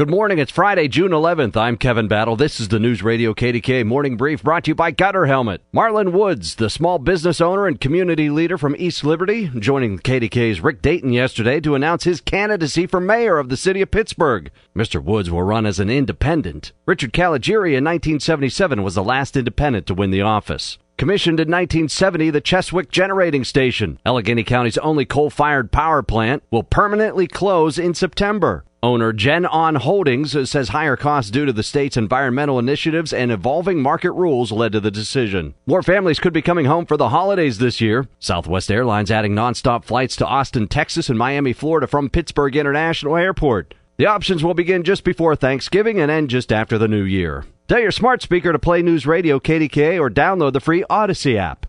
Good morning. It's Friday, June 11th. I'm Kevin Battle. This is the News Radio KDK Morning Brief brought to you by Gutter Helmet. Marlon Woods, the small business owner and community leader from East Liberty, joining KDK's Rick Dayton yesterday to announce his candidacy for mayor of the city of Pittsburgh. Mr. Woods will run as an independent. Richard Caligiuri in 1977 was the last independent to win the office. Commissioned in 1970, the Cheswick Generating Station, Allegheny County's only coal-fired power plant, will permanently close in September. Owner GenOn Holdings says higher costs due to the state's environmental initiatives and evolving market rules led to the decision. More families could be coming home for the holidays this year. Southwest Airlines adding nonstop flights to Austin, Texas and Miami, Florida from Pittsburgh International Airport. The options will begin just before Thanksgiving and end just after the new year. Tell your smart speaker to play News Radio KDK or download the free Audacy app.